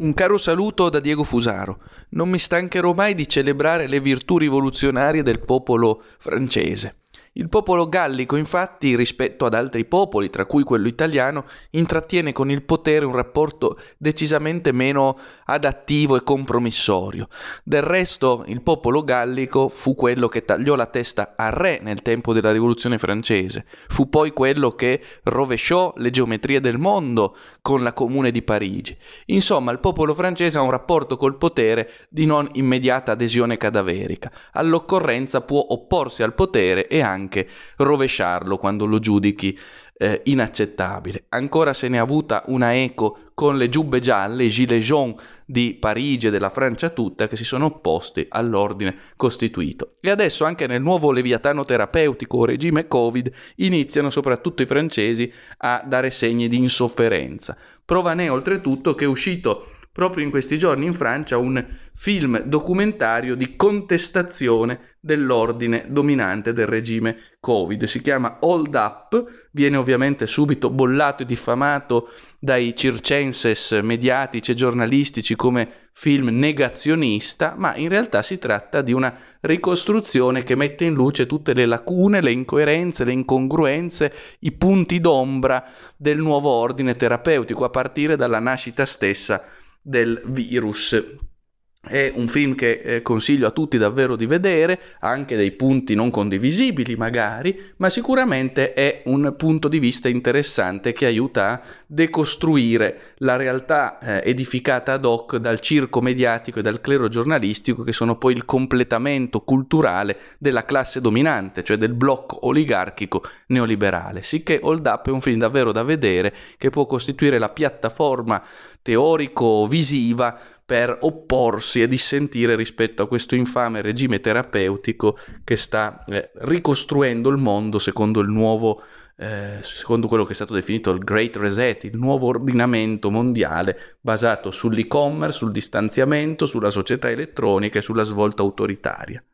Un caro saluto da Diego Fusaro. Non mi stancherò mai di celebrare le virtù rivoluzionarie del popolo francese. Il popolo gallico, infatti, rispetto ad altri popoli, tra cui quello italiano, intrattiene con il potere un rapporto decisamente meno adattivo e compromissorio. Del resto, il popolo gallico fu quello che tagliò la testa al re nel tempo della rivoluzione francese, fu poi quello che rovesciò le geometrie del mondo con la Comune di Parigi. Insomma, il popolo francese ha un rapporto col potere di non immediata adesione cadaverica. All'occorrenza può opporsi al potere e anche anche rovesciarlo quando lo giudichi eh, inaccettabile. Ancora se ne è avuta una eco con le giubbe gialle, i gilets jaunes di Parigi e della Francia tutta che si sono opposti all'ordine costituito. E adesso anche nel nuovo leviatano terapeutico regime Covid iniziano soprattutto i francesi a dare segni di insofferenza. Prova ne oltretutto che è uscito proprio in questi giorni in Francia un film documentario di contestazione dell'ordine dominante del regime Covid. Si chiama Hold Up, viene ovviamente subito bollato e diffamato dai circenses mediatici e giornalistici come film negazionista, ma in realtà si tratta di una ricostruzione che mette in luce tutte le lacune, le incoerenze, le incongruenze, i punti d'ombra del nuovo ordine terapeutico, a partire dalla nascita stessa del virus. È un film che eh, consiglio a tutti davvero di vedere, anche dei punti non condivisibili magari, ma sicuramente è un punto di vista interessante che aiuta a decostruire la realtà eh, edificata ad hoc dal circo mediatico e dal clero giornalistico che sono poi il completamento culturale della classe dominante, cioè del blocco oligarchico neoliberale. Sicché Hold Up è un film davvero da vedere che può costituire la piattaforma teorico-visiva per opporsi e dissentire rispetto a questo infame regime terapeutico che sta eh, ricostruendo il mondo secondo il nuovo eh, secondo quello che è stato definito il Great Reset, il nuovo ordinamento mondiale basato sull'e-commerce, sul distanziamento, sulla società elettronica e sulla svolta autoritaria.